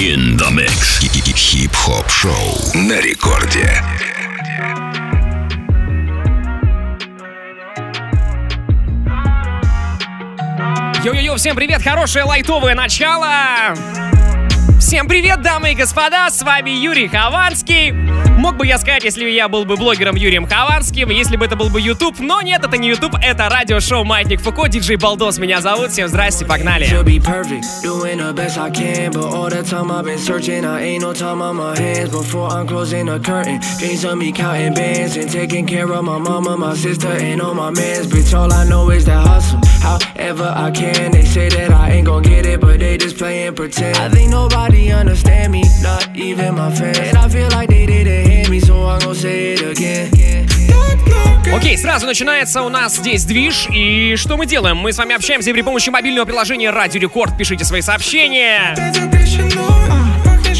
In the mix. Хип-хоп шоу на рекорде. Йо-йо-йо, всем привет, хорошее лайтовое начало! Всем привет, дамы и господа, с вами Юрий Хованский. Мог бы я сказать, если я был бы блогером Юрием Хованским, если бы это был бы YouTube, но нет, это не YouTube, это радиошоу Маятник Фуко, диджей Балдос меня зовут, всем здрасте, погнали. However I can, they say that I ain't gon' get it, but they just playing pretend. I think nobody understand me, not even my fans. And I feel like they didn't hear me, so I'm gon' say it again. Окей, сразу начинается у нас здесь движ. И что мы делаем? Мы с вами общаемся при помощи мобильного приложения Радио Рекорд. Пишите свои сообщения.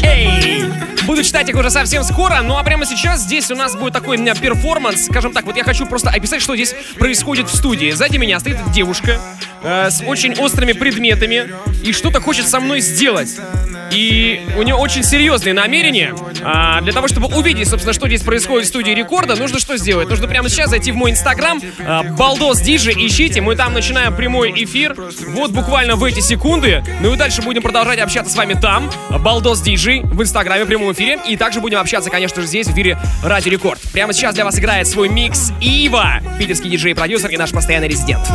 Эй! Буду читать их уже совсем скоро, ну а прямо сейчас здесь у нас будет такой у меня перформанс. Скажем так, вот я хочу просто описать, что здесь происходит в студии. Сзади меня стоит девушка э, с очень острыми предметами и что-то хочет со мной сделать. И у нее очень серьезные намерения. А, для того, чтобы увидеть, собственно, что здесь происходит в студии рекорда, нужно что сделать? Нужно прямо сейчас зайти в мой инстаграм, а, балдос диджи, ищите, мы там начинаем прямой эфир. Вот буквально в эти секунды. Ну и дальше будем продолжать общаться с вами там, балдос диджи, в инстаграме в прямом эфире. И также будем общаться, конечно же, здесь, в эфире Радио Рекорд. Прямо сейчас для вас играет свой микс Ива, питерский диджей-продюсер и наш постоянный резидент.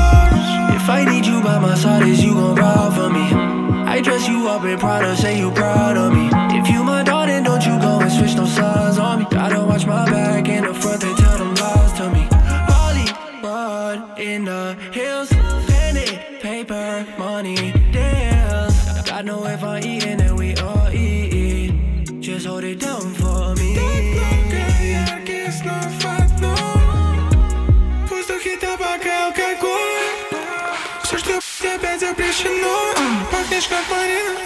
If I need you by my side, is you gon' ride for me? I dress you up in Prada, say you proud of me. If you my darling, mașină mm, Parcă ești ca părinte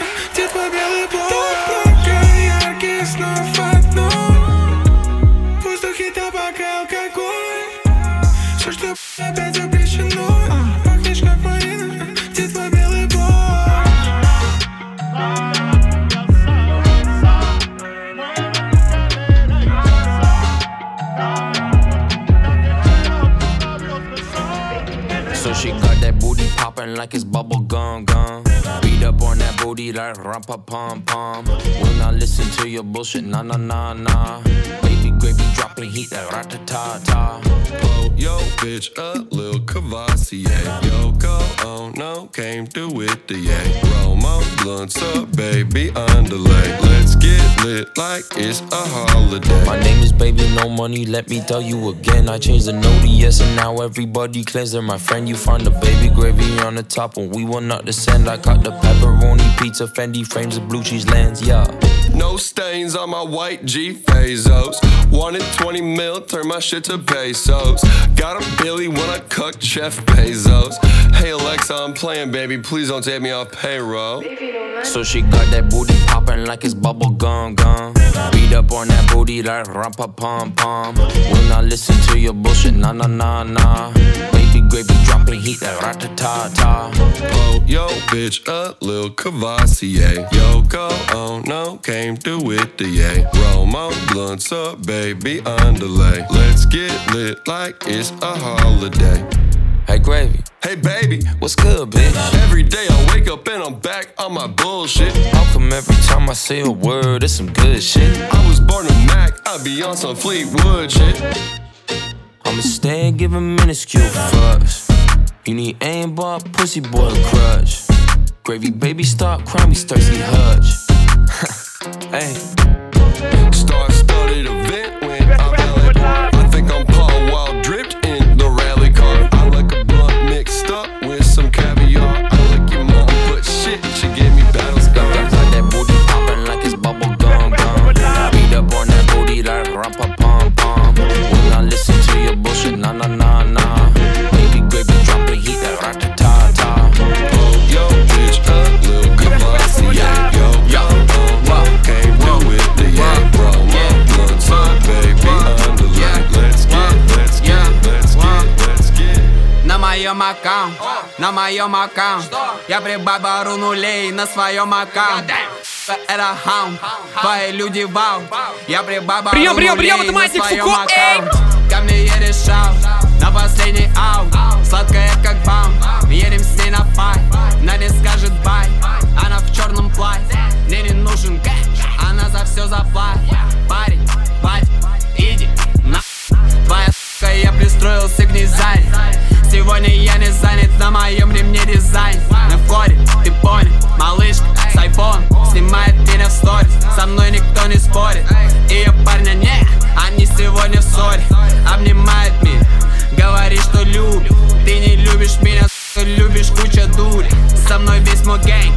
like rum pa pum pum. Will not listen to your bullshit, nah nah nah nah. Baby gravy dropping heat like rat ta ta. Oh, yo, bitch, a Lil Cavassier. Yo, go on, no, came through with the yay. Romo, blunts up, baby, underlay. Let's get lit like it's a holiday. My name is Baby No Money. Let me tell you again. I changed the no to yes, and now everybody claims they're my friend. You find the baby gravy on the top, and we will not descend. I caught the pepperoni pizza, Fendi frames, the blue cheese lens. Yeah. No stains on my white G Bezos. Wanted 20 mil, turn my shit to pesos. Got a Billy when I cook Chef Bezos. Hey Alexa, I'm playing, baby. Please don't take me off payroll. So she got that booty popping like it's bubble gum gum. Beat up on that booty like rum pom pom. Will not listen to your bullshit, nah nah nah nah. Baby gravy dropping heat like rat ta ta. Oh, yo, bitch, a Lil Cavassier. Yo, go on, no, came through with the yay. Romo, blunts up, baby, underlay. Let's get lit like it's a holiday. Hey gravy, Hey, baby, what's good, bitch? every day I wake up and I'm back on my bullshit. How come every time I say a word, it's some good shit? I was born a Mac, I be on some Fleetwood shit. I'ma stay and give a minuscule fucks. You need aim bar, pussy boy crush. Gravy baby, stop crying, we thirsty hutch. hey. Моем аккаунт, на моем аккаунт Я прибавил нулей на своем аккаунт это хаун Твои люди вау. Я прибаба Прием, прием, прием, это Маятник Фуко, эй! Ко мне едет шау На последний аут Сладкая как бам. Едем с ней на фай. Она не скажет бай. Она в черном платье. Мне не нужен кэш. Она за все заплатит Парень, хватит, иди на. Твоя сука, я пристроился к ней сзади Сегодня я не занят, на моем ремне дизайн. На входе, ты понял, малышка с айфон Снимает меня в сторис, со мной никто не спорит. Ее парня нет, они сегодня в ссоре. Обнимает меня, говорит, что любит Ты не любишь меня, любишь куча дури. Со мной весь мой гэнг,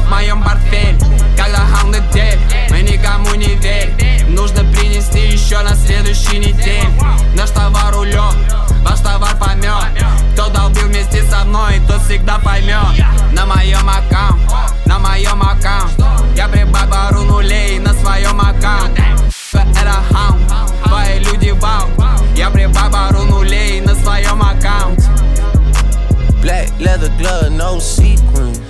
в моем портфеле Когда хаунды дель, мы никому не верим Нужно принести еще на следующей неделе. Наш товар улет, ваш товар помет Кто долбил вместе со мной, тот всегда поймет На моем аккаунт, на моем аккаунт. Я прибавлю нулей на своем аккаунте. Это хаунт, твои люди вау. Я прибавлю нулей на своем аккаунте. Black leather glove, no sequin.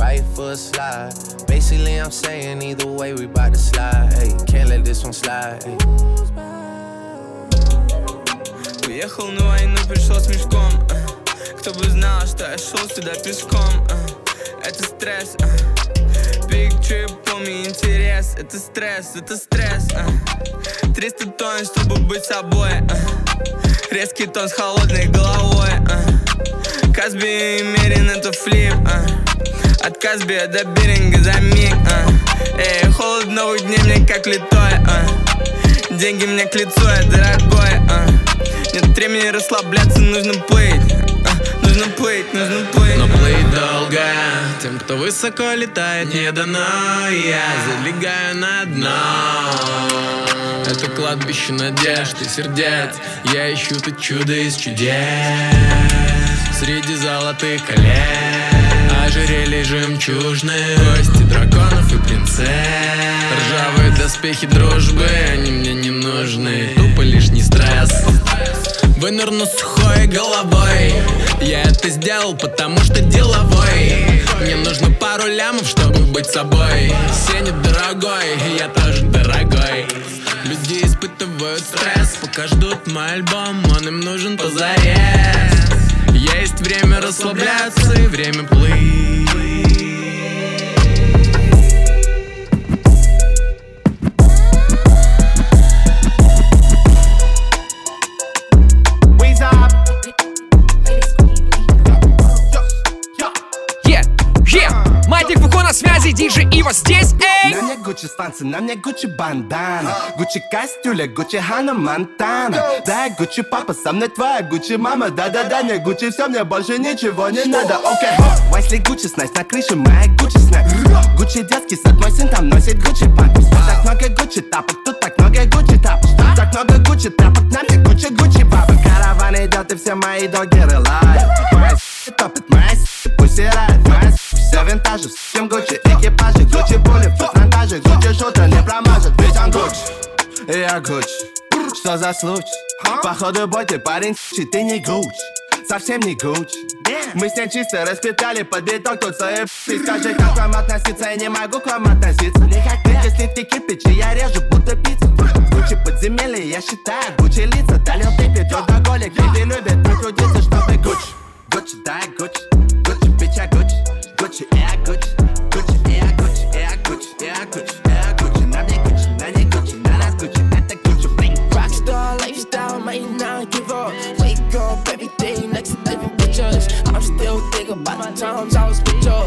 right foot slide. Basically, I'm saying either way, we bout to slide. Hey, can't let this one slide. Уехал на войну, пришел с мешком э. Кто бы знал, что я шел сюда пешком э. Это стресс э. Big trip, помни интерес Это стресс, это стресс э. 300 тонн, чтобы быть собой. Резкий тон с холодной головой. Казби и Мерин это флип. От Казби до Беринга за миг э. Эй, холод новых дней мне как литой э. Деньги мне к лицу, я дорогой э. Нет времени расслабляться, нужно плыть э. Нужно плыть, нужно плыть Но плыть долго Тем, кто высоко летает, не дано Я залегаю на дно Это кладбище надежд и сердец Я ищу тут чудо из чудес Среди золотых колец Ожерелье жемчужные Кости драконов и принцесс. Ржавые доспехи дружбы Они мне не нужны. Тупо лишний стресс. Вынырну сухой головой. Я это сделал, потому что деловой. Мне нужно пару лямов, чтобы быть собой. Сенет дорогой, я тоже дорогой. Люди испытывают стресс, пока ждут мой альбом. Он им нужен позарез Есть время расслабляться и время плыть Ива здесь, эй! На мне Гуччи станции, на мне Гуччи бандана. Гуччи костюля, Гуччи Хана Монтана. Да, Гуччи папа, со мной твоя Гуччи мама. Да-да-да, не Гуччи все, мне больше ничего не надо. Окей, Вайсли Гуччи снайс на крыше, моя Гуччи снайс. Гуччи детский сад, мой сын там носит Гуччи памперс. Так много Гуччи тапок, тут так много Гуччи тапок. Так много Гуччи трапок, на мне Гуччи Гуччи бабок Караван идет и все мои догеры лают Моя топит, моя пусть Моя с*** все винтажи, всем Гуччи Экипажи, Гуччи пули, в фронтаже Гуччи шутер не промажет, ведь он Гуччи И я Гуччи Что за случай? Походу бой ты парень ты не Гуччи Совсем не Гуччи Мы с ней чисто распитали под биток тут свои Ты скажи, как к вам относиться, я не могу к вам относиться ты, если ты кипич, я режу будто пиццу Гуччи подземелье, я считаю, Гуччи лица Долил ты пить, алкоголик, люди любят потрудиться, чтобы Гуччи Гуччи, да, я Гуччи Гуччи, bitch, Gucci, er Gucci, Gucci, er Gucci, er Gucci, er Gucci, er Gucci, na der Gucci, na der Gucci, na der Gucci, at der Gucci bling. Rockstar lifestyle, might not give up. Wake up every day next to different pictures. I'm still thinking about the times I was with you.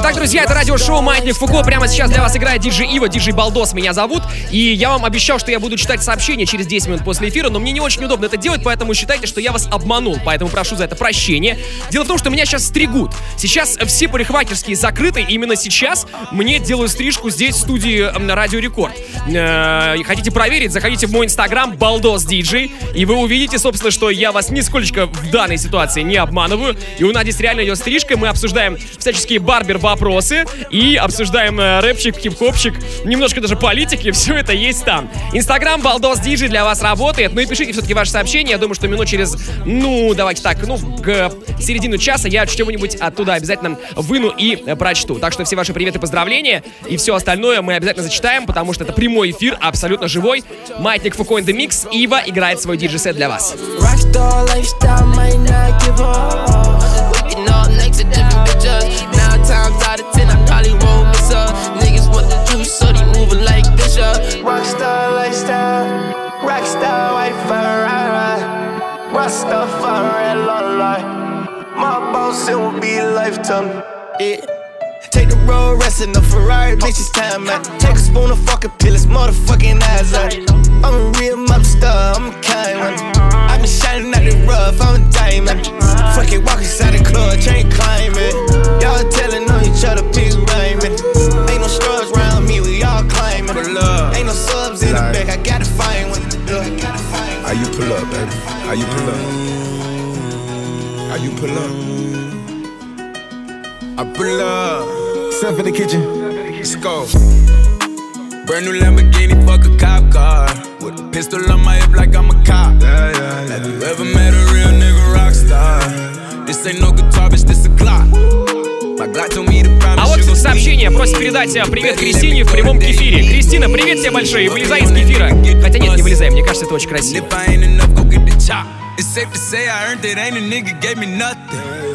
Итак, друзья, это радиошоу «Маятник Фуко». Прямо сейчас для вас играет диджей Ива, диджей Балдос меня зовут. И я вам обещал, что я буду читать сообщения через 10 минут после эфира, но мне не очень удобно это делать, поэтому считайте, что я вас обманул. Поэтому прошу за это прощения. Дело в том, что меня сейчас стригут. Сейчас все парикмахерские закрыты, и именно сейчас мне делают стрижку здесь, в студии Радио Рекорд. Э, Хотите проверить, заходите в мой инстаграм Балдос Диджей, и вы увидите, собственно, что я вас нисколько в данной ситуации не обманываю. И у нас здесь реально идет стрижка, мы обсуждаем всяческие барбер-вопросы и обсуждаем э, рэпчик, хип-хопчик, немножко даже политики, все это есть там. Инстаграм Балдос Диджей для вас работает, ну и пишите все-таки ваши сообщения, я думаю, что минут через, ну, давайте так, ну, к середину часа я что-нибудь оттуда обязательно выну и прочту. Так что все ваши приветы, поздравления и все остальное мы обязательно зачитаем, потому что это прямой эфир, абсолютно живой. Маятник Фуко in the Ива играет свой диджей-сет для вас. Rockstar lifestyle, might not give up. Waking up next to different bitches. Nine times out of ten, I probably won't miss her. Niggas want the juice, so they moving like Bishop. Rockstar lifestyle, rockstar white Ferrari. Rastafari, la la. My boss, it will be lifetime. Yeah. Take the road, rest in the Ferrari, bitch, it's time, man. Take a spoon of fucking pill, it's motherfucking eyes out. I'm a real mother star, I'm a kind one. I been shining out the rough, I'm a diamond. Fuck it, walk inside the club, chain climbing. Y'all telling on each other, pigs rhyming. Ain't no strugs around me, we all climbing. Ain't no subs in the back, I gotta find one. How you pull up, baby? How you pull up? How you pull up? I pull up. Step in the kitchen. Let's go. Brand new Lamborghini, fuck a cop car. With a pistol on my hip like I'm a cop. Yeah, yeah, Have you ever met a real nigga rock star? This ain't no guitar, bitch, this a Glock. My Glock told me to promise А вот сообщение просит передать э, привет Кристине в прямом кефире. Кристина, привет тебе большой, вылезай из кефира. Хотя нет, не вылезай, мне кажется, это очень красиво. It's safe to say I earned it, ain't a nigga gave me nothing.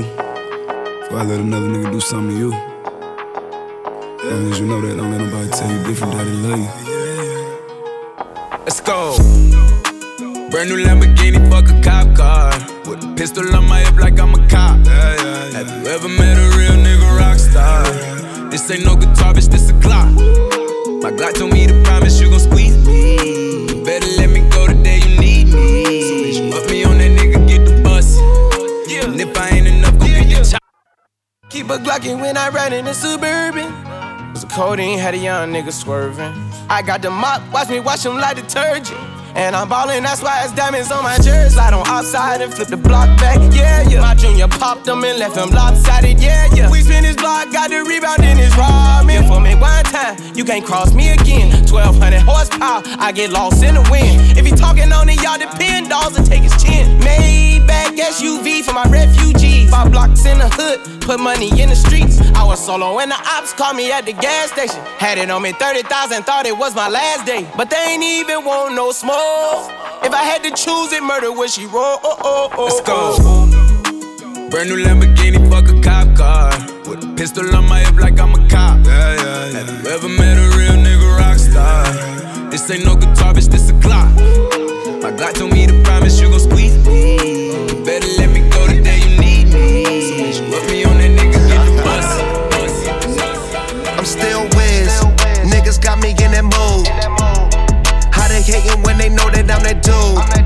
Before I let another nigga do something to you. As long as you know that, don't let nobody tell you different that they love you. Let's go. Brand new Lamborghini, fuck a cop car. With a pistol on my hip like I'm a cop. Have you ever met a real nigga rock star? This ain't no guitar, bitch, this a Glock. My Glock told me to promise you gon' squeeze me. Better let me Keep a Glockin' when I ride in the Suburban. Cause the codeine had a young nigga swerving. I got the mop, watch me wash him like detergent. And I'm ballin', that's why it's diamonds on my jersey. Slide on outside and flip the block back, yeah, yeah. My junior popped them and left him lopsided, yeah, yeah. We spin his block, got the rebound in his ramen. For me one time, you can't cross me again. 1200 horsepower, I get lost in the wind. If he talking on it, y'all depend, dolls and take his chin. Maybach SUV for my refugees. The hood, put money in the streets. I was solo when the ops called me at the gas station. Had it on me 30,000, thought it was my last day. But they ain't even want no smoke. If I had to choose it, murder would she roll? Oh, oh, oh, Let's go. Oh. Brand new Lamborghini, fuck a cop car. With a pistol on my hip like I'm a cop. Yeah, yeah, yeah. Have you ever met a real nigga rock star? This ain't no guitar, bitch, this a Glock. My God told me to promise you gon' squeeze me. You better hating when they know that I'm that dude?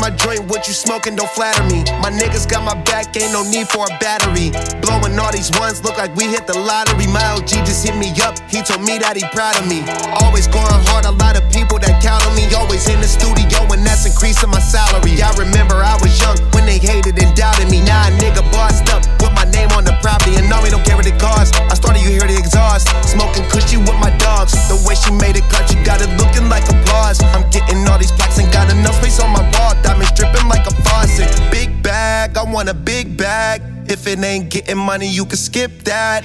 My joint, what you smoking, don't flatter me. My niggas got my back, ain't no need for a battery. Blowing all these ones, look like we hit the lottery. My LG just hit me up, he told me that he proud of me. Always going hard, a lot of people that count on me. Always in the studio, and that's increasing my salary. I remember I was young when they hated and doubted me. Now a nigga bossed up, with my name on the property, and now we don't care what it costs. I started, you hear the exhaust. Smoking cushy with my dogs. The way she made it cut, you got it looking like applause. I'm getting all these plaques and got enough space on my wall. Diamonds dripping like a faucet. Big bag, I want a big bag. If it ain't getting money, you can skip that.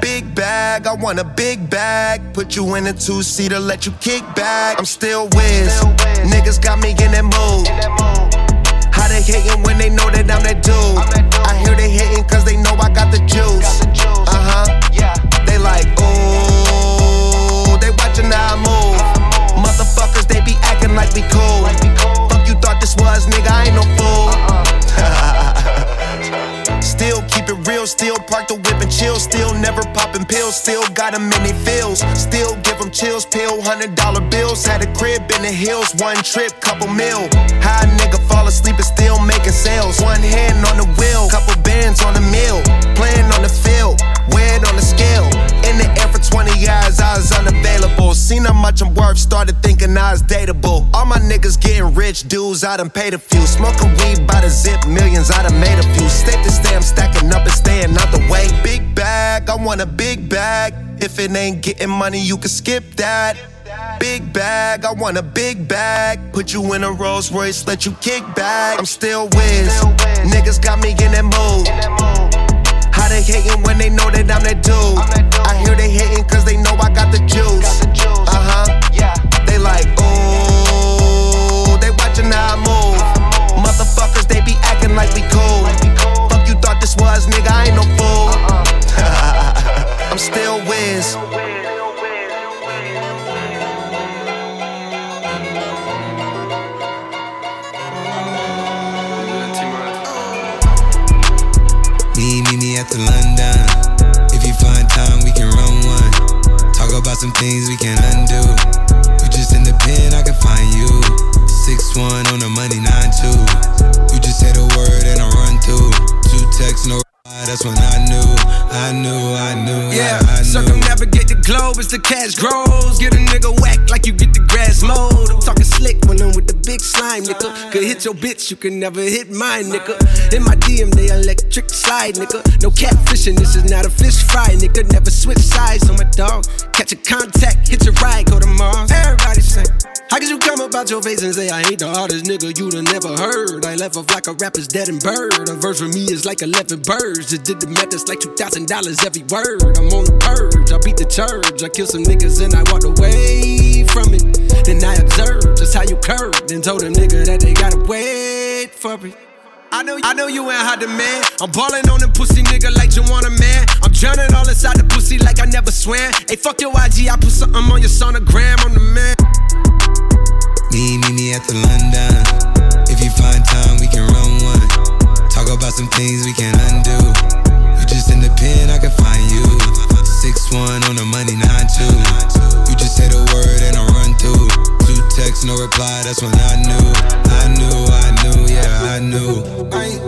Big bag, I want a big bag. Put you in a two seater, let you kick back. I'm still Wiz. Niggas got me in that mood. How they hating when they know that I'm that dude? I hear they hating cause they know I got the juice. Uh huh. They like, ooh. Chill. Still never popping pills, still got them in feels. Still give them chills, pill, hundred dollar bills. Had a crib in the hills, one trip, couple mil. High nigga fall asleep and still making sales. One hand on the wheel, couple bands on the mill. Playing on the field, it on the scale. In the air for 20 years, I was unavailable. Seen how much I'm worth, started thinking I was dateable. All my niggas getting rich, dudes, I done paid a few. Smoking weed by the zip, millions, I done made a few. Stick to stay, I'm stacking up and staying out the way. Big bag, I want a big bag. If it ain't getting money, you can skip that. Big bag, I want a big bag. Put you in a Rolls Royce, let you kick back. I'm still Wiz. Niggas got me in that mood. How they hating when they know that I'm that dude? I hear they hating cause they know I got the juice. Uh huh. They like, ooh. They watching how I move. Motherfuckers, they be acting like we cool. Fuck you thought this was, nigga, I ain't no fool. I'm still Wiz. About some things we can undo. You just in the pen, I can find you. Six one on the money, nine two. You just say the word and I run through. Two texts, no reply. That's when I knew, I knew, I knew. Yeah, I, I knew. circumnavigate the globe as the cash grows. Get a nigga whack like you get the grass mowed. I'm talking slick when I'm with the big slime, nigga. Could hit your bitch, you can never hit mine, nigga. In my DM, they electric slide, nigga. No catfishing, this is not a fish fry, nigga. Never switch sides on my dog. Catch a contact, hit your ride, go to Mars. Everybody sing. How could you come about your face and say I ain't the hardest nigga you'd have never heard? I left off like a rapper's dead and bird. A verse for me is like 11 birds. Just did the math, that's like $2,000 every word. I'm on the purge, I beat the church. I kill some niggas and I walked away from it. Then I observed just how you curved and told them nigga that they gotta wait for it. I know, I know you ain't hot man. I'm ballin' on them pussy nigga like you want a man. I'm drowning all inside the pussy like I never swam. Hey, fuck your IG, I put something on your sonogram. I'm the man. Me, meet me at the London. If you find time, we can run one. Talk about some things we can undo. You just in the pen, I can find you. Six one on the money, nine two. You just say the word and I run through text, no reply. That's when I knew, I knew, I knew, yeah, I knew. I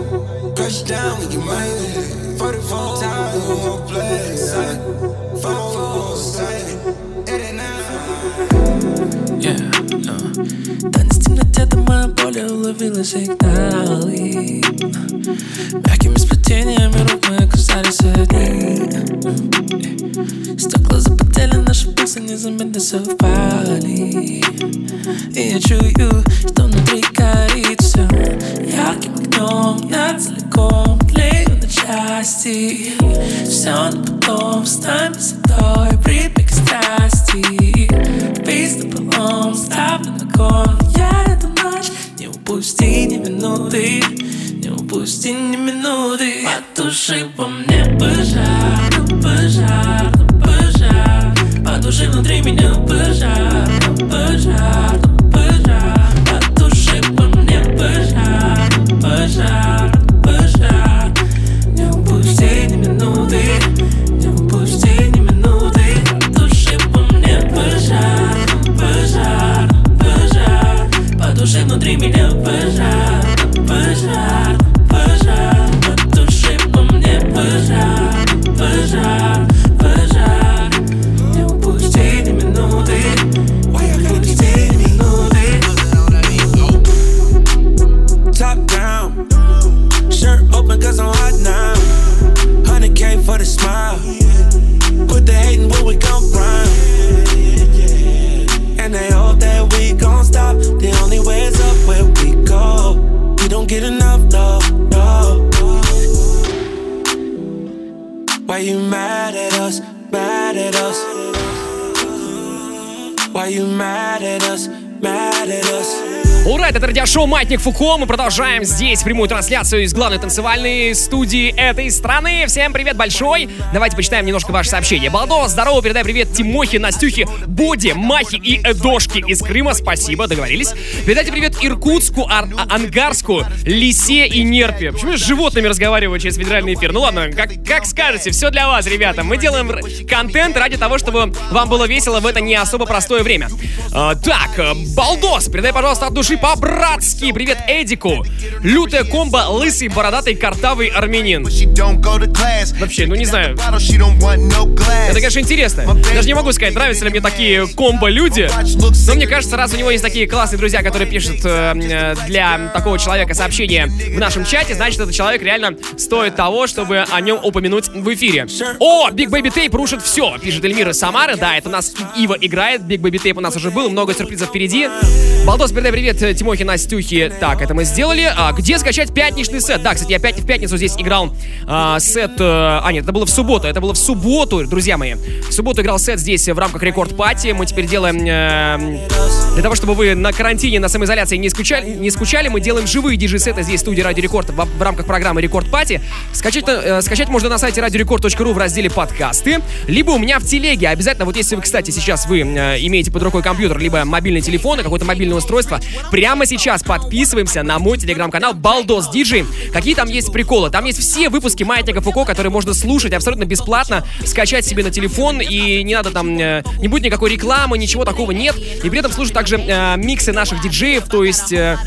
crush down, we get money. 44 times, we won't play. Son, It ain't sight. Yeah, uh. no. Ты моя уловила сигналы Мягкими сплетениями рук мы оказались одни. Стекла запотели, наши пульсы незаметно совпали И я чую, что внутри горит все Ярким огнем, я целиком тлею на части. Все на потом, с нами с тобой в ритме к страсти. Песня полом, ставлю на кон Я эту ночь. Не упусти ни минуты Не упусти ни минуты. Потуши во мне пожар, пожар, пожар Потуши внутри меня пожар, Фуко». Мы продолжаем здесь прямую трансляцию из главной танцевальной студии этой страны. Всем привет большой. Давайте почитаем немножко ваши сообщения. Балдо, здорово, передай привет Тимохе, Настюхе, Боди, Махе и Эдошке из Крыма. Спасибо, договорились. Передайте привет Иркутску, Ар- А- Ангарску, Лисе и Нерпе. Почему я с животными разговариваю через федеральный эфир? Ну ладно, как, как скажете, все для вас, ребята. Мы делаем контент ради того, чтобы вам было весело в это не особо простое время. А, так, э, Балдос, передай, пожалуйста, от души по-братски. Привет Эдику. Лютая комбо, лысый, бородатый, картавый армянин. Вообще, ну не знаю. Это, конечно, интересно. Даже не могу сказать, нравятся ли мне такие комбо-люди. Но мне кажется, раз у него есть такие классные друзья, которые пишут э, э, для такого человека сообщения в нашем чате, значит, этот человек реально стоит того, чтобы о нем упомянуть в эфире. О, Big Baby Tape рушит все, пишет Эльмира Самары. Да, это у нас Ива играет. Big Baby Tape у нас уже был, много сюрпризов впереди. Балдос, передай привет э, Тимохе, Настюхе. Так, это мы сделали. А, где скачать пятничный сет? Да, кстати, я пят- в пятницу здесь играл а, сет... э, а, нет, это было в субботу. Это было в субботу, друзья мои. В субботу играл сет здесь в рамках Рекорд Пати. Мы теперь делаем... э, для того, чтобы вы на карантине, на самоизоляции не скучали, не скучали мы делаем живые диджей-сеты здесь в студии Радио Рекорд в, в рамках программы Рекорд Пати. Скачать, э, скачать можно на сайте radiorecord.ru в разделе подкасты, либо у меня в телеге. Обязательно, вот если вы, кстати, сейчас вы э, имеете под рукой компьютер, либо мобильный телефон, какое-то мобильное устройство, прямо сейчас подписываемся на мой телеграм-канал Балдос Диджи. Какие там есть приколы? Там есть все выпуски Маятника Фуко, которые можно слушать абсолютно бесплатно, скачать себе на телефон, и не надо там, э, не будет никакой рекламы, ничего такого нет. И при этом слушать также э, миксы наших диджеев, то есть э,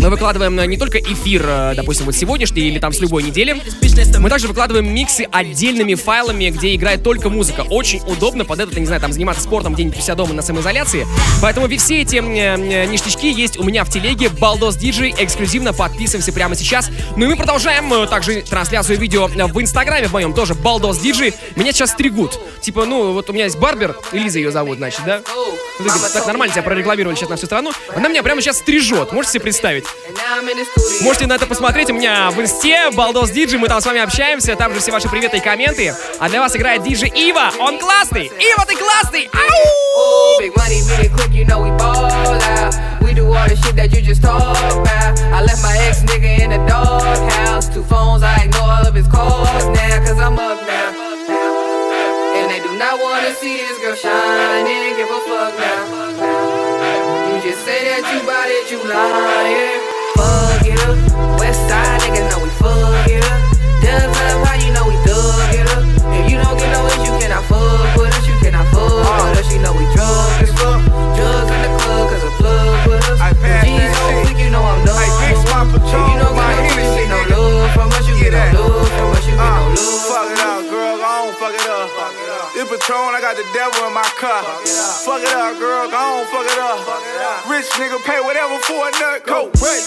мы выкладываем э, не только эфир, э, допустим, вот сегодняшний или там с любой недели, мы также выкладываем миксы отдельными файлами, где играет только музыка. Очень удобно под это, не знаю, там заниматься спортом где-нибудь себя дома на самоизоляции. Поэтому все эти э, э, ништячки есть у меня в телеге Балдос Диджей. Эксклюзивно подписываемся прямо сейчас. Ну и мы продолжаем э, также трансляцию видео э, в инстаграме в моем тоже Балдос Диджей. Меня сейчас стригут. Типа, ну, вот у меня есть барбер, Лиза ее зовут, значит, да? Ну, так, нормально тебя прорекламировали сейчас на всю страну. Она меня прямо сейчас стрижет. Можете себе представить? Можете на это посмотреть у меня в инсте, Балдос Диджи, мы там с вами общаемся, там же все ваши приветы и комменты. А для вас играет диджей Ива, он классный! Ива, ты классный! Ау! Big money really quick, you know we ball out. We do all the shit that you just talk about. I left my ex nigga in the doghouse. Two phones, I ignore all of his calls now, cause I'm up now. And I wanna see this girl shine and give a fuck now. You just say that you bout it, you lying. Fuck it up. West side niggas know we fuck it up. Patron, I got the devil in my car. Fuck it up, girl, go on, fuck it up. Rich nigga pay whatever for a nut. Go, break.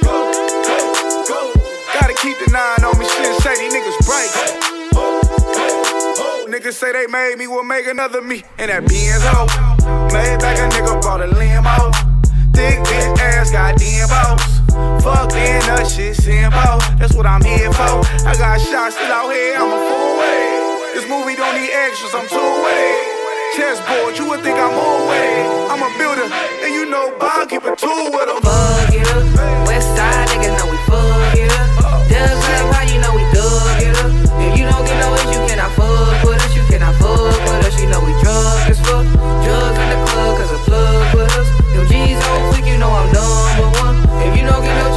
Go, go, go. Gotta keep the nine on me, shit. Say these niggas break. Oh, oh. Niggas say they made me, will make another me. And that Benz hoe. Made back a nigga bought a limo. Thick bitch ass, goddamn boss. Fuck being that shit, simple. That's what I'm here for. I got shots still out here, I'm a way. This movie don't need extras, I'm too way. Chessboard, you would think I'm away. I'm a builder, and you know Bob keep a tool with him. Fuck up. West side niggas know we fuck up. Does like how you know we thug up. If you don't get no itch, you cannot fuck with us. You cannot fuck with us. You know we drug as fuck. Drugs in the club, cause a plug with us. Them G's on flick, you know I'm number one. If you don't you get no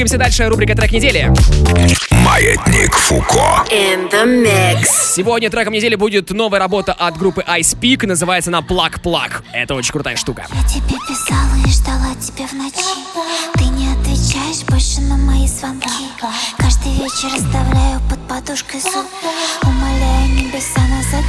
Двигаемся дальше. Рубрика трек недели. Маятник Фуко. In the mix. Сегодня треком недели будет новая работа от группы Ice Peak. Называется она Plug Plug. Это очень крутая штука. Я тебе писала и ждала тебя в ночи Ты не отвечаешь больше на мои звонки Каждый вечер оставляю под подушкой зуб Умоляю небеса назад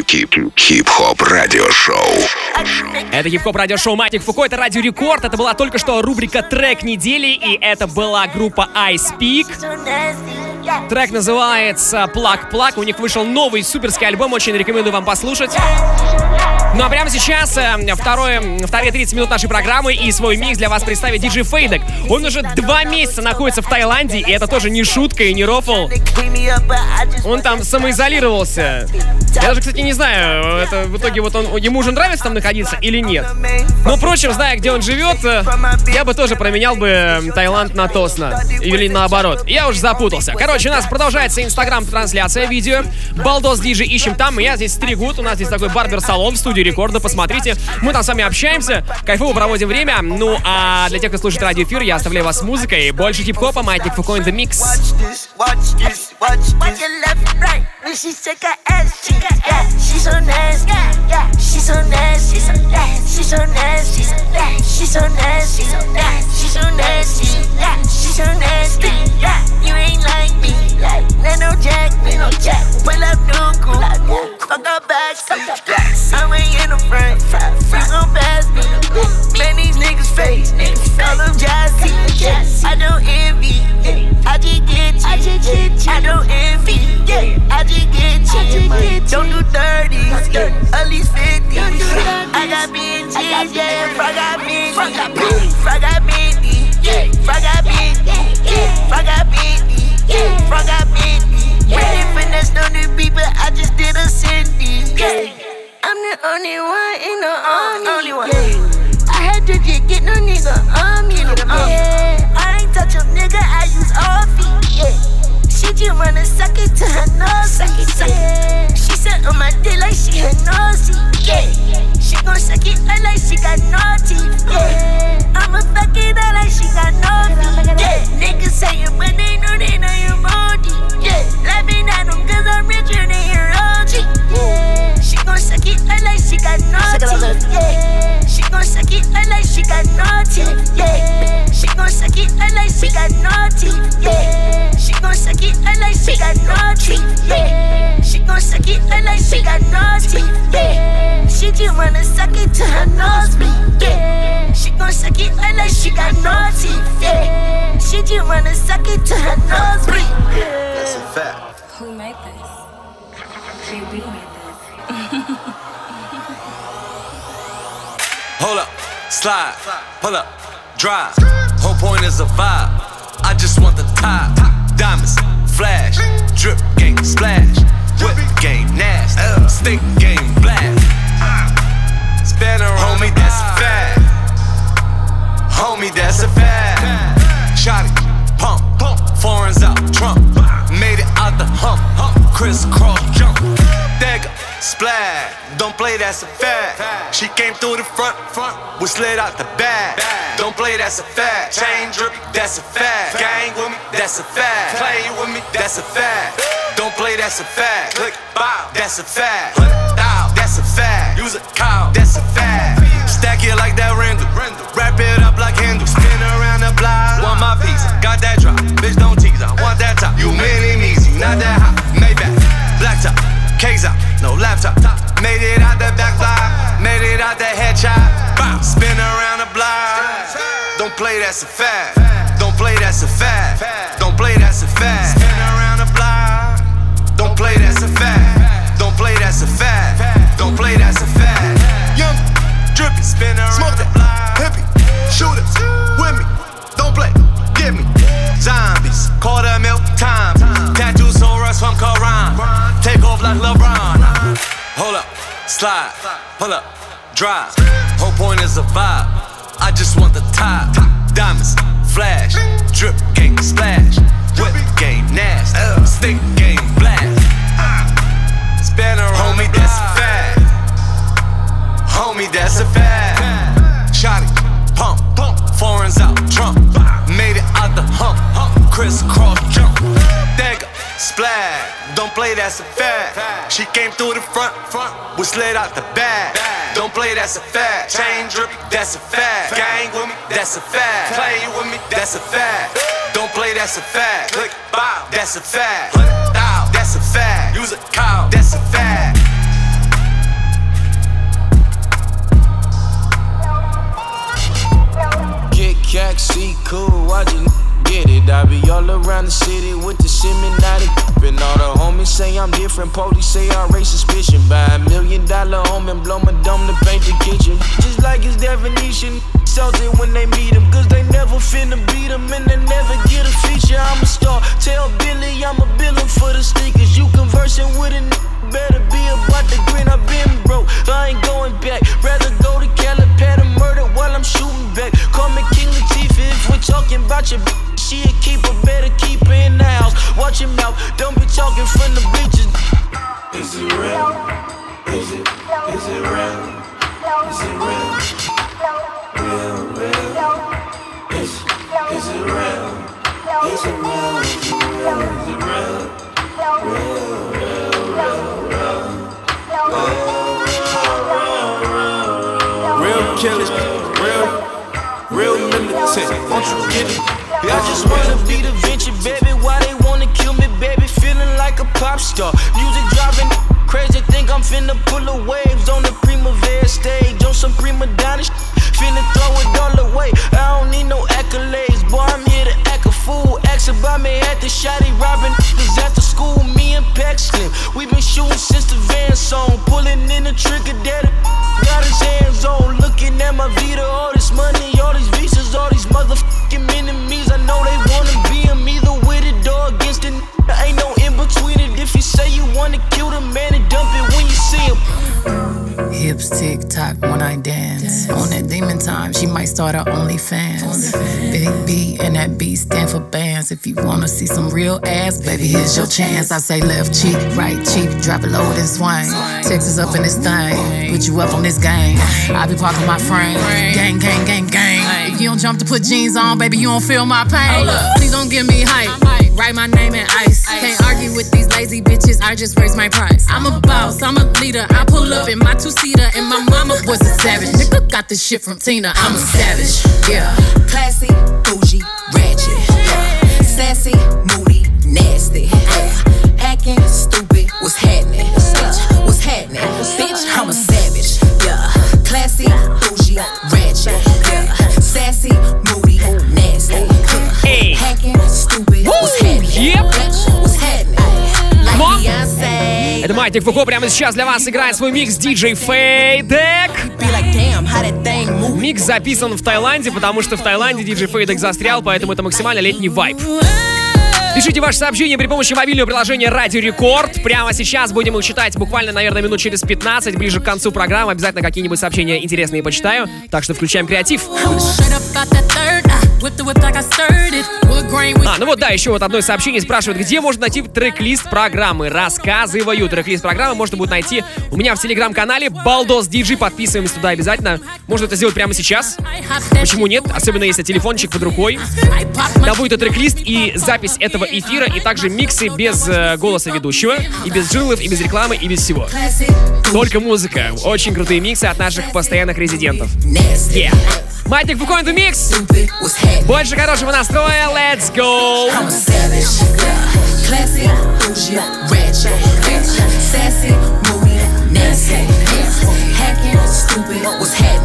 Фуко. Хип-хип. Хип-хоп радиошоу. Это хип-хоп радиошоу Матик Фуко, это Радио Рекорд. Это была только что рубрика «Трек недели», и это была группа Ice Peak. Трек называется «Плак Плак». У них вышел новый суперский альбом, очень рекомендую вам послушать. Ну а прямо сейчас э, второе, вторые 30 минут нашей программы и свой микс для вас представит диджей Фейдек. Он уже два месяца находится в Таиланде, и это тоже не шутка и не рофл. Он там самоизолировался. Я даже, кстати, не знаю, это в итоге вот он, ему уже нравится там находиться или нет. Но, впрочем, зная, где он живет, э, я бы тоже променял бы Таиланд на Тосна. Или наоборот. Я уже запутался. Короче, у нас продолжается инстаграм-трансляция видео. Балдос Диджи ищем там. Я здесь стригут. У нас здесь такой барбер-салон в студии рекорда. Посмотрите. Мы там с вами общаемся. Кайфово проводим время. Ну, а для тех, кто слушает радиоэфир, я оставляю вас с музыкой. Больше хип-хопа, Маятник Фуко in the mix. Watch this, watch this. Your left, right. When she shake her ass, she, yeah, she's so nasty. Yeah, she's so nasty. She's so nasty. She's so nasty. She's so nasty. She's so nasty. She's so nasty. Yeah, you ain't like me. Like, no jack, me no jack. Pull up new cool. Fuck up back, I'm in the front. You gon' pass me. Man, these niggas face. All them jazzy. I don't envy. I just get you. I don't envy. I just get you. Don't do 30. At least 50. I got bitches. Yeah, frog got bitches. Frog got bitches. Frog got bitches. Frog got bitches. Frog got bitches. Frog got bitches. Ready finesse no new people. I just did a Cindy. I'm the only one in the army. Only one. I had to just get no nigga on me. Yeah. She wanna suck it to her nose. Suck it, suck it. She said on my dick like she her nosy. Yeah. She gon' suck it out like she got no teeth. Yeah. I'ma fuck it out like she got no teeth. Yeah. Niggas say you, but they know they know you moldy. Yeah. Laughing at them cause I'm richer than your OG. Yeah. She gon' suck it out like she got no teeth. Yeah. She gon' suck it out like she got no teeth. Yeah. She gon' suck it out like she got no teeth. Yeah. She gon' suck it out like she got no teeth. Yeah. She gon' suck it out like she got no teeth. Yeah. She just wanna suck it to her nose nosebleed. Yeah. She gon' suck it out like she got no teeth. Yeah. She just wanna suck it to her nosebleed. That's a fact. Who made this? Baby, we made this. Hold up, slide, pull up, drive. Whole point is a vibe. I just want the top. Diamonds, flash, drip game, splash. Whip game, nasty. Stick game, blast. Spanner, homie, that's a fact. Homie, that's a fact. Shot it, pump, pump. Foreigns out, Trump. Made it out the hump, hump. Crisscross jump. Dagger, splash. Don't play, that's a fact. She came through the front, front. We slid out the back. Don't play, that's a fact. Chain drip, that's a fact. Gang with me, that's a fact. Play with me, that's a fact. Don't play, that's a fact. Click, bow, that's a fact. Dow, that's a fact. Use a cow, that's a fact. Stack it like that random. Wrap it up like handle. Spin around the block. Want my piece, got that drop. Bitch, don't K's out, no laptop. Made it out the back block, made it out the headshot. Bow, spin around the block. Don't play, that's a fact. Don't play, that's a fact. Don't play, that's a fact. Spin around the block. Don't play, that's a fact. Don't play, that's a fact. Don't play, that's a fact. Young, drippy, spin around slide, pull up, drive. Whole point is a vibe. I just want the top. Diamonds, flash, drip game, splash. Whip game, nasty. Stick game, blast. Spanner, on, homie, that's a fact. Homie, that's a fact. Shot it, pump, pump. Foreigns out, Trump. Made it out the hump, hump. Crisscross jump. Splat, don't play, that's a fact. She came through the front, front, was slid out the back. Don't play, that's a fact. Chain drip, that's a fact. Gang with me, that's a fact. Play with me, that's a fact. Don't play, that's a fact. Click, bob, that's a fact. Thou, that's a fact. Use a cow, that's a fact. Get Kat, cool, watching. I be all around the city with the Seminati. And all the homies say I'm different. Police say I raise suspicion. Buy a million dollar home and blow my dome to paint the kitchen. Just like his definition. Salty when they meet him, cause they never finna beat him and they never get a feature. I'm a star. Tell Billy I'm a billion for the stickers. You conversing with a n- better be about the green. I've been broke, I ain't going Pulling in the trigger that got his hands on. Looking at my Vita, all this money, all these visas, all these motherfucking enemies. I know they wanna be him either with it or against it. Ain't no in between it. If you say you wanna kill the man and dump it when you see him. Hips tick tock when I dance. On that demon time, she might start her OnlyFans. Big B and that B stand for bands. If you wanna see some real ass, baby, here's your chance. I say left cheek, right cheek, drop it low and swing. Texas up in this thing, put you up on this game. I be parking my frame, gang, gang, gang, gang. If you don't jump to put jeans on, baby, you don't feel my pain. Please don't give me hype. Write my name in ice. Can't argue with these lazy bitches. I just raise my price. I'm a boss. I'm a leader. I pull up in my two seater, and my mama was a savage. Nigga got this shit from Tina. I'm a savage. Yeah. Classy, Маятник Фуко прямо сейчас для вас играет свой микс DJ Фейдек. Микс записан в Таиланде, потому что в Таиланде DJ Фейдек застрял, поэтому это максимально летний вайб. Пишите ваши сообщения при помощи мобильного приложения Радио Рекорд. Прямо сейчас будем их читать буквально, наверное, минут через 15, ближе к концу программы. Обязательно какие-нибудь сообщения интересные почитаю. Так что включаем креатив. А, ну вот да, еще вот одно сообщение спрашивает, где можно найти трек-лист программы. Рассказываю. Трек-лист программы можно будет найти у меня в телеграм-канале Балдос Диджи. Подписываемся туда обязательно. Можно это сделать прямо сейчас. Почему нет? Особенно если телефончик под рукой. Там будет и трек-лист, и запись этого эфира, и также миксы без э, голоса ведущего, и без джилов, и без рекламы, и без всего. Только музыка. Очень крутые миксы от наших постоянных резидентов. Yeah. Маятник Фуко in the mix. Больше хорошего настроя. Let's go. I'm a savage, yeah. Classy, bougie, ratchet, bitch. Sassy, moody, nasty, yeah. Hacking, stupid, what's happening?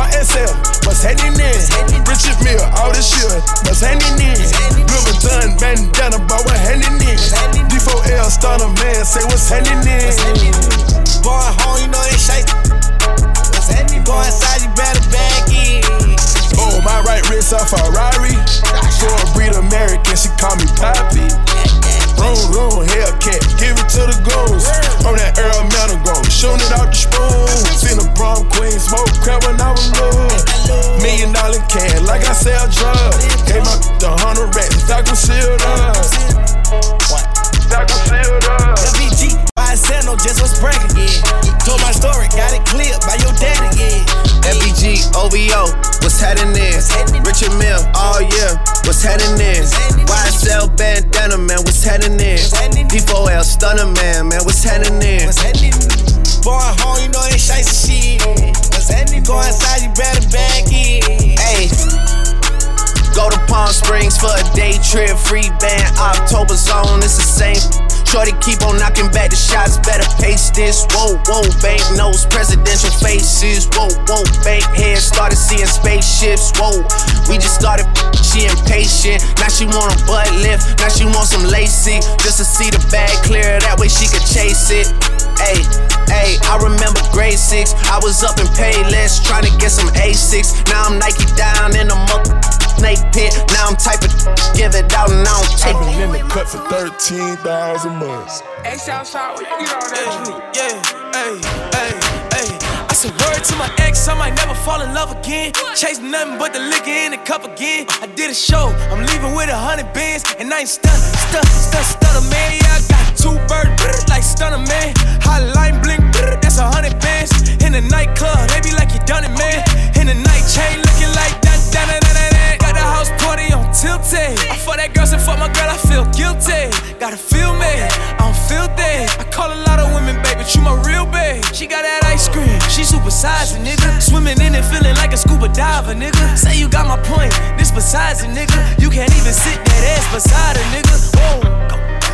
YSL, what's happening there? Richard Mille, all this shit, what's happening there? Louis Vuitton, bandana, boy, what's happening there? D4L, starter man, say what's happening there? Going Shorty keep on knocking back the shots, better pace this. Whoa, whoa, bank notes, presidential faces. Whoa, whoa, bank heads started seeing spaceships. Whoa, we just started, she impatient. Now she want a butt lift, now she want some lacy. Just to see the bag clear, that way she could chase it. Hey, hey, I remember grade six. I was up in Payless, trying to get some A6. Now I'm Nike down in the mother snake pit. Now I'm typing, give it out and I don't take I've it. been in the cut for 13,000 months. Hey, Southside, where you get all that drip? Yeah, hey, hey, hey. I said word to my ex, I might never fall in love again. Chase nothing but the liquor in the cup again. I did a show, I'm leaving with a hundred bands, and I ain't stunned, stunned, stunned, stunned, man. Yeah, I got two birds, like stunner, man. Hotline Bling, that's a hundred bands. In the nightclub, they be like you done it, man. Oh, in the night chain, looking like guilty. Gotta feel me, I don't feel that. I call a lot of women, baby, you my real babe. She got that ice cream, she supersizing, nigga. Swimming in it, feeling like a scuba diver, nigga. Say you got my point, this besides it, nigga. You can't even sit that ass beside a nigga. Whoa.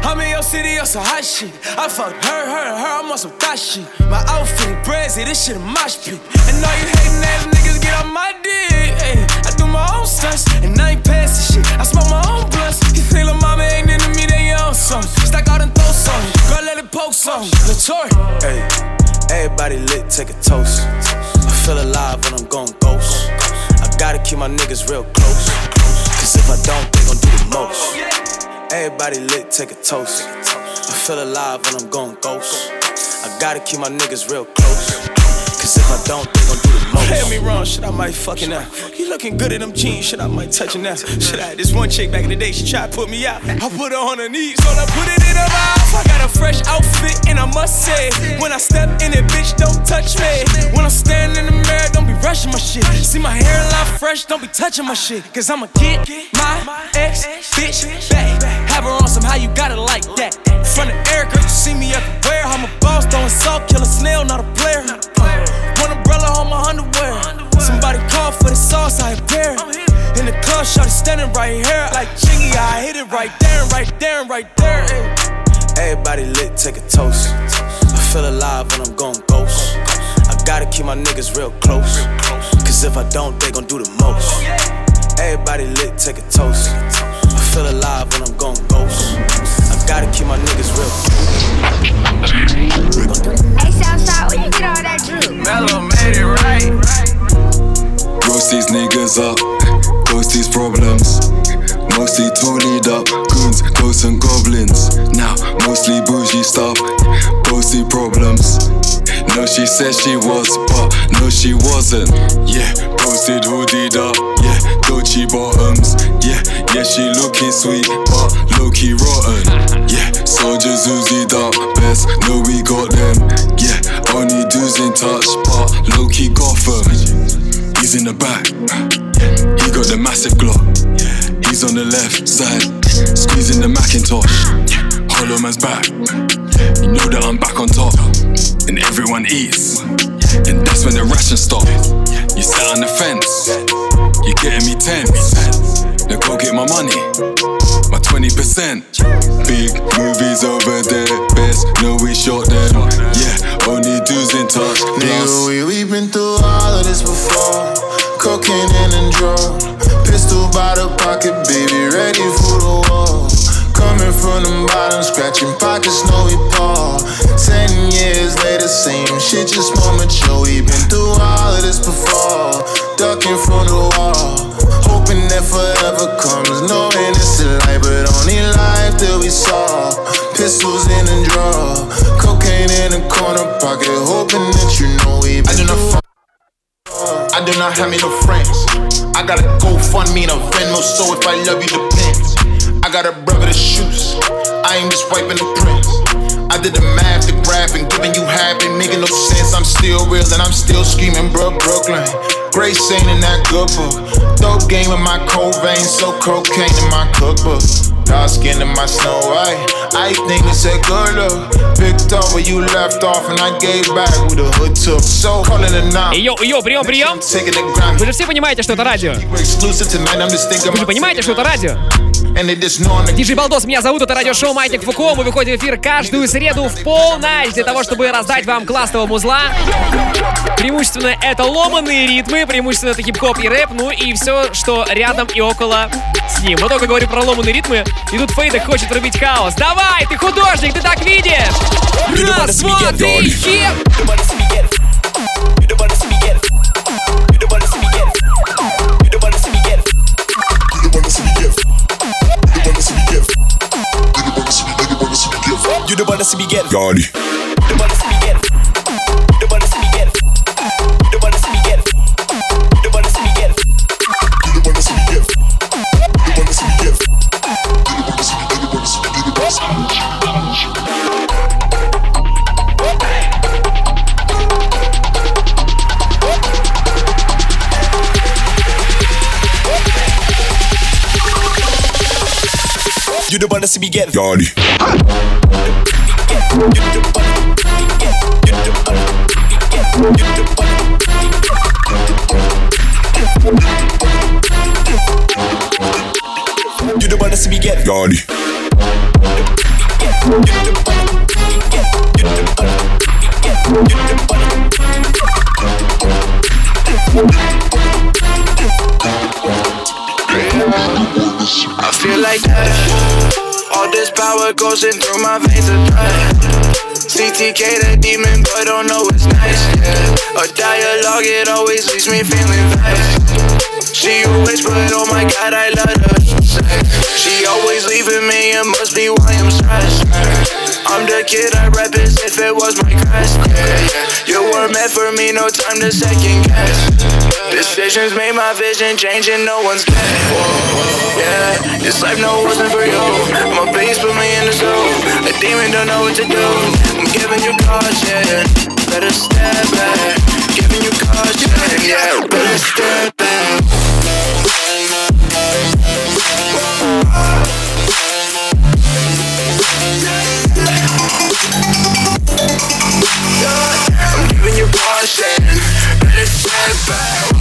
I'm in your city on some hot shit. I fucked her, her, her, I'm on some thot shit. My outfit brazy, this shit a mosh pit. And all you hating ass niggas get on my dick. Ay, my own stunts, and I ain't passing shit. I smoke my own blunts. You think little mama ain't into me, they on something. Stack out and throw something. Girl, let it poke something. Latour. Hey, everybody lit, take a toast. I feel alive when I'm going ghost. I gotta keep my niggas real close. Cause if I don't, they gon' do the most. Everybody lit, take a toast. I feel alive when I'm going ghost. I gotta keep my niggas real close. Cause if I don't, they gon' do the most. Hear me wrong, shit, I might fucking out. You looking good in them jeans, shit, I might touch it now. Shit, I had this one chick back in the day, she tried to put me out. I put her on her knees, so I put it in her mouth. I got a fresh outfit, and I must say, when I step in it, bitch, don't touch me. When I'm standing in the mirror, don't be rushing my shit. See my hairline fresh, don't be touching my shit. Cause I'ma get my ex bitch back. Have her on somehow, you got it like that. Front of Erica, you see me everywhere. I'm a boss, throwing salt, kill a snail, not a player. not a player. One umbrella on my underwear. Somebody call for the sauce, I appear. In the club, shorty standing right here. Like Chingy, I hit it right there, and right there, and right there. ay. Everybody lit, take a toast. I feel alive when I'm going ghost. I gotta keep my niggas real close. Cause if I don't, they gon' do the most. Everybody lit, take a toast. I feel alive when I'm going ghost. I gotta keep my niggas real. Up, ghost these problems. Mostly toolied up, goons, ghosts and goblins. Now, mostly bougie stuff, mostly problems. No, she said she was, but no, she wasn't. Yeah, posted hoodied up, yeah, Dolce bottoms. Yeah, yeah, she looking sweet, but low key rotten. Yeah, soldiers Uzied up, best know we got them. Yeah, only dudes in touch, but low key Gotham. He's in the back, he got the massive Glock. He's on the left side, squeezing the Macintosh. Hollow man's back. You know that I'm back on top, and everyone eats. And that's when the ration stop. You sat on the fence, you're getting me tense. Now go get my money, 20%. Big movies over there, best know we shot them. Yeah, only dudes in touch. Nigga, we, we been through all of this before. Cocaine in and drugs. Pistol by the pocket, baby, ready for the war. Coming from the bottom, scratching pockets, no we paw. Ten years later, same shit, just more mature. We been through all of this before. Ducking from the wall. Hoping that forever comes, knowing it's a lie, but only life that we saw. Pistols in the drawer, cocaine in the corner pocket, hoping that you know we been I do not fuck. I do not have me no friends. I gotta a GoFundMe and a Venmo, so if I love you, depends. I got a brother that shoots. I ain't just wiping the prints. I did the math, the graph, and giving you half ain't making no sense. I'm still real and I'm still screaming, bro, Brooklyn. Grace ain't in that good book. Dope game in my cold veins, so cocaine in my cookbook. Dark skin in my snow white. I think it's a good look. Picked up where you left off, and I gave back with the hood took. So calling it now. Йоу, йоу, прием, прием. Taking the gram. Вы же все понимаете, что это радио. Exclusive tonight, I'm just thinking Вы же понимаете, что это радио? Диджей Балдос, меня зовут, это радиошоу Маятник Фуко. Мы выходим в эфир каждую среду в полночь для того, чтобы раздать вам классного музла. Преимущественно это ломанные ритмы, преимущественно это хип-хоп и рэп, ну и все, что рядом и около с ним. Но только говорю про ломанные ритмы, и тут Фейдек хочет рубить хаос. Давай, ты художник, ты так видишь! Раз, два, три, хип! You the one to see me get it. Gotti. You the one to see me get it. Gotti. You the one to see me get it. Gotti. I feel like that. All this power coursing through my veins threat. CTK, the demon boy, don't know it's nice. Yeah. A dialogue, it always leaves me feeling vexed. She always but oh my god, I love her. She always leaving me, it must be why I'm stressed. I'm the kid I rap as if it was my crest. Yeah, yeah. You were meant for me, no time to second guess. Decisions made my vision change and no one's guess. Yeah, this life no wasn't for you. My base put me in the zoo. A demon don't know what to do. I'm giving you caution. Better step back. Giving you caution. Yeah, better step back. Back.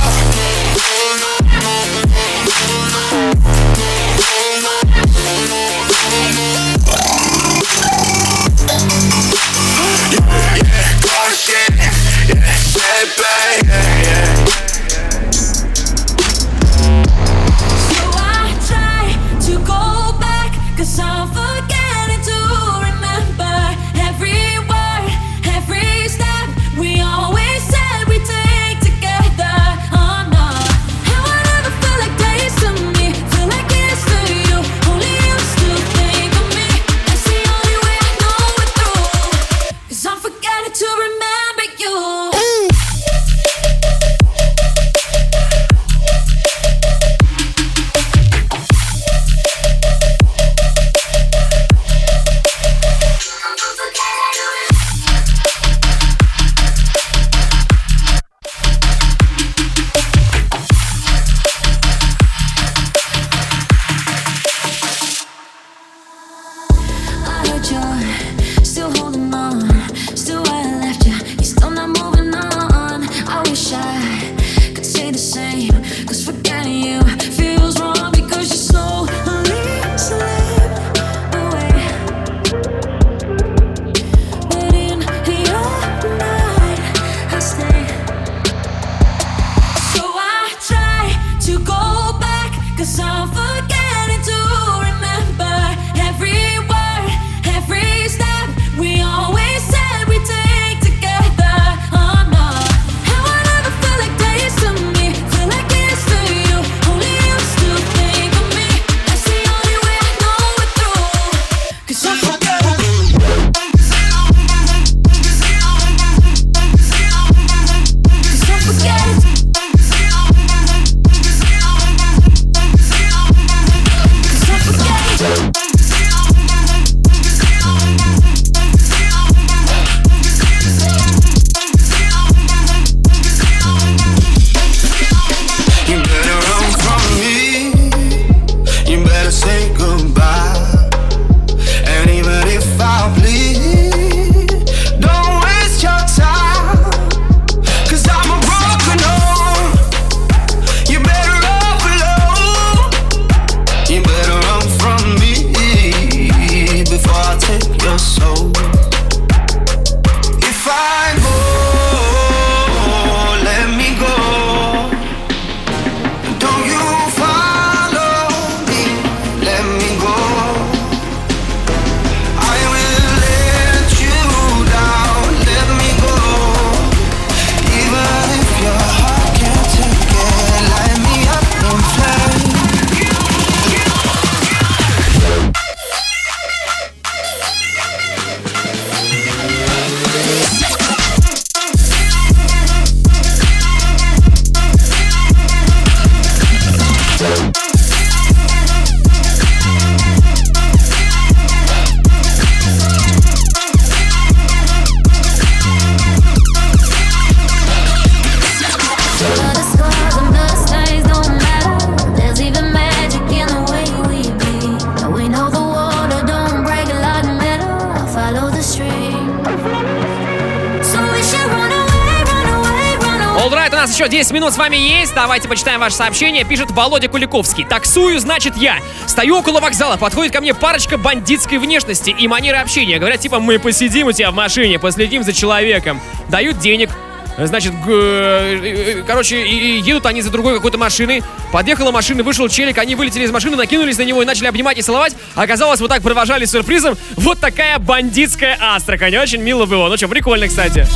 Минут с вами есть. Давайте почитаем ваше сообщение. Пишет Володя Куликовский. Таксую, значит, я. Стою около вокзала, подходит ко мне парочка бандитской внешности и манеры общения. Говорят, типа, мы посидим у тебя в машине, последим за человеком. Дают денег, Значит, г- э, короче, едут они за другой какой-то машиной. Подъехала машина, вышел челик, они вылетели из машины, накинулись на него и начали обнимать и целовать. Оказалось, вот так провожали сюрпризом. Вот такая бандитская Астрахань. Очень мило было. Ну что, прикольно, кстати.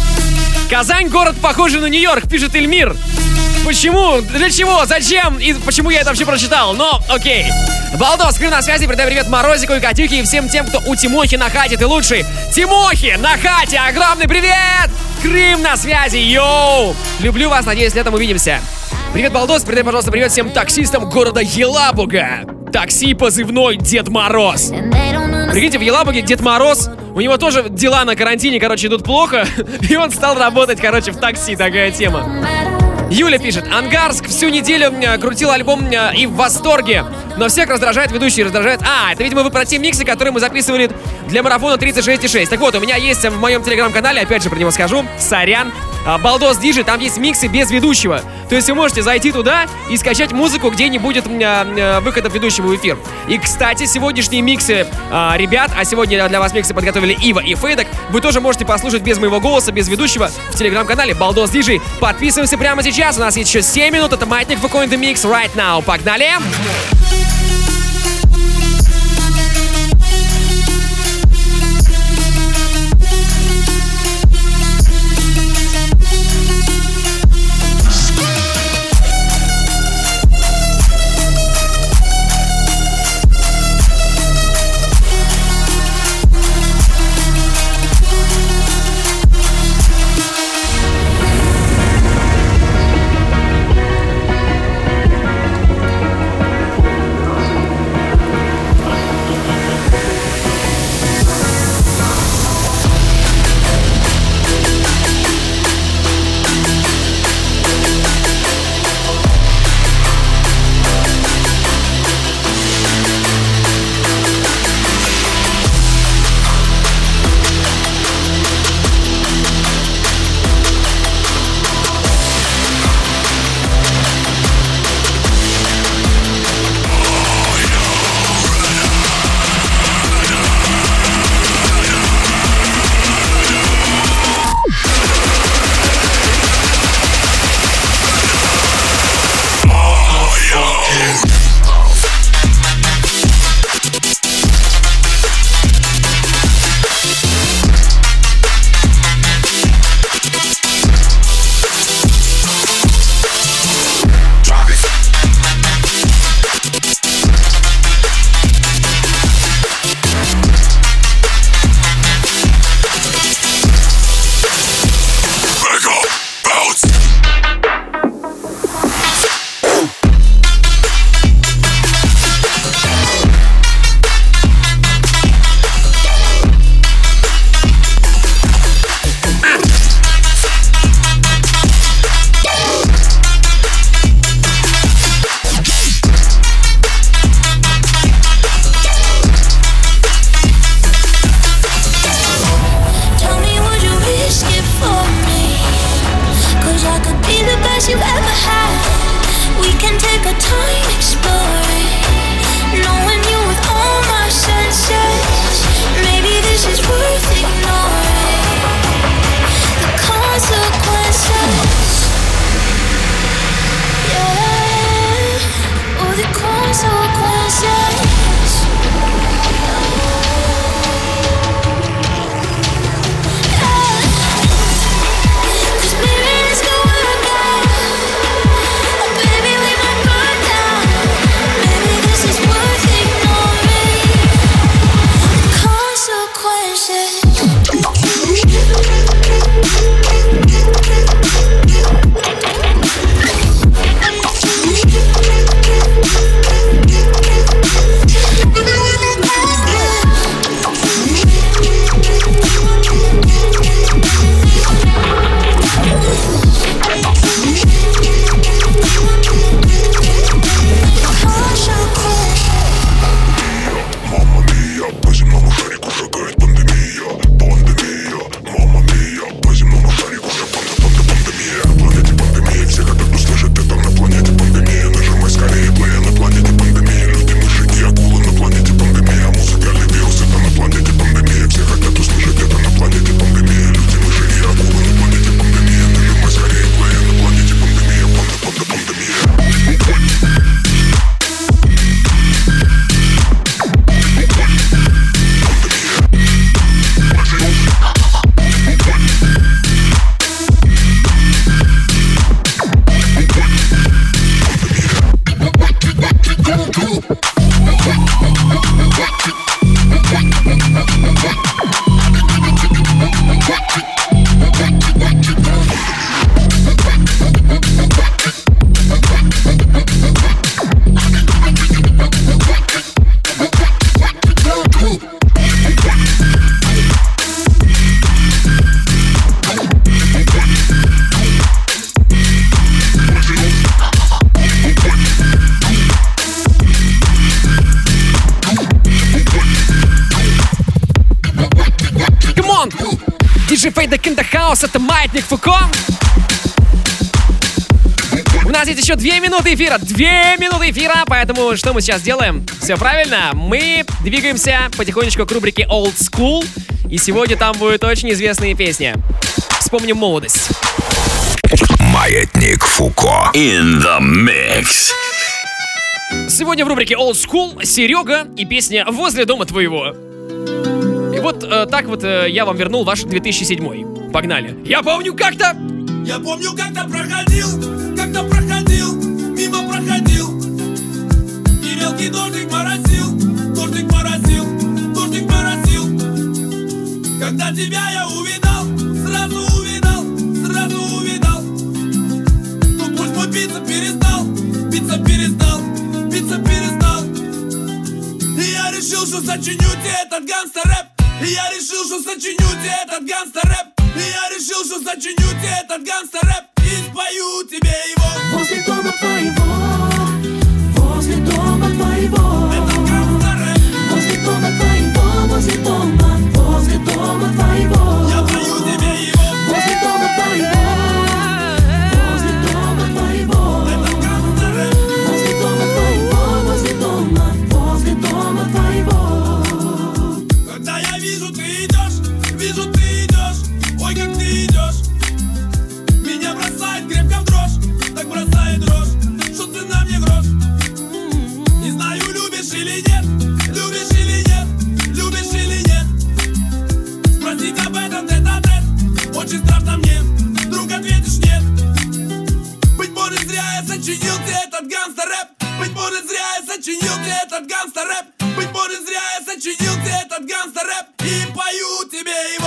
Казань город похожий на Нью-Йорк, пишет Эльмир. Почему? Для чего? Зачем? И почему я это вообще прочитал? Но, окей. Балдос, Крым на связи, передай привет Морозику и Катюхе и всем тем, кто у Тимохи на хате, ты лучший. Тимохи на хате, огромный привет! Крым на связи, йоу! Люблю вас, надеюсь, летом увидимся. Привет, Балдос, передай, пожалуйста, привет всем таксистам города Елабуга. Такси позывной Дед Мороз. Прикиньте, в Елабуге Дед Мороз, у него тоже дела на карантине, короче, идут плохо, и он стал работать, короче, в такси, такая тема. Юля пишет, Ангарск всю неделю э, крутил альбом э, и в восторге. Но всех раздражает ведущий, раздражает... А, это, видимо, вы про те миксы, которые мы записывали для марафона 36,6. Так вот, у меня есть э, в моем телеграм-канале, опять же про него скажу, сорян, Балдос Диджи, там есть миксы без ведущего. То есть вы можете зайти туда и скачать музыку, где не будет а, а, выхода ведущего в эфир. И, кстати, сегодняшние миксы а, ребят, а сегодня для вас миксы подготовили Ива и Фейдок, вы тоже можете послушать без моего голоса, без ведущего в телеграм-канале Балдос Диджи. Подписываемся прямо сейчас, у нас есть еще 7 минут, это Маятник в the Mix right now. Погнали! Tell Есть еще две минуты эфира. Две минуты эфира, поэтому что мы сейчас делаем? Все правильно. Мы двигаемся потихонечку к рубрике Old School. И сегодня там будет очень известные песни. Вспомним молодость. Маятник Фуко. In the mix. Сегодня в рубрике Old School Серега и песня «Возле дома твоего». И вот э, так вот э, я вам вернул ваш 2007. Погнали. Я помню как-то... Я помню, как-то проходил, как-то проходил, И дождик моросил, дождик моросил, дождик моросил. Когда тебя я увидал, сразу увидал, сразу увидал. Ну пусть мой биться перестал, биться перестал, биться перестал. И я решил, что сочиню тебе этот гангстер-рэп. И я решил, что сочиню тебе этот гангстер-рэп. И я решил, что сочиню тебе этот гангстер-рэп. И спою тебе его. Возле дома твоего, этот гангстер рэп? Быть может зря я сочинил тебе этот гангстер рэп. И пою тебе его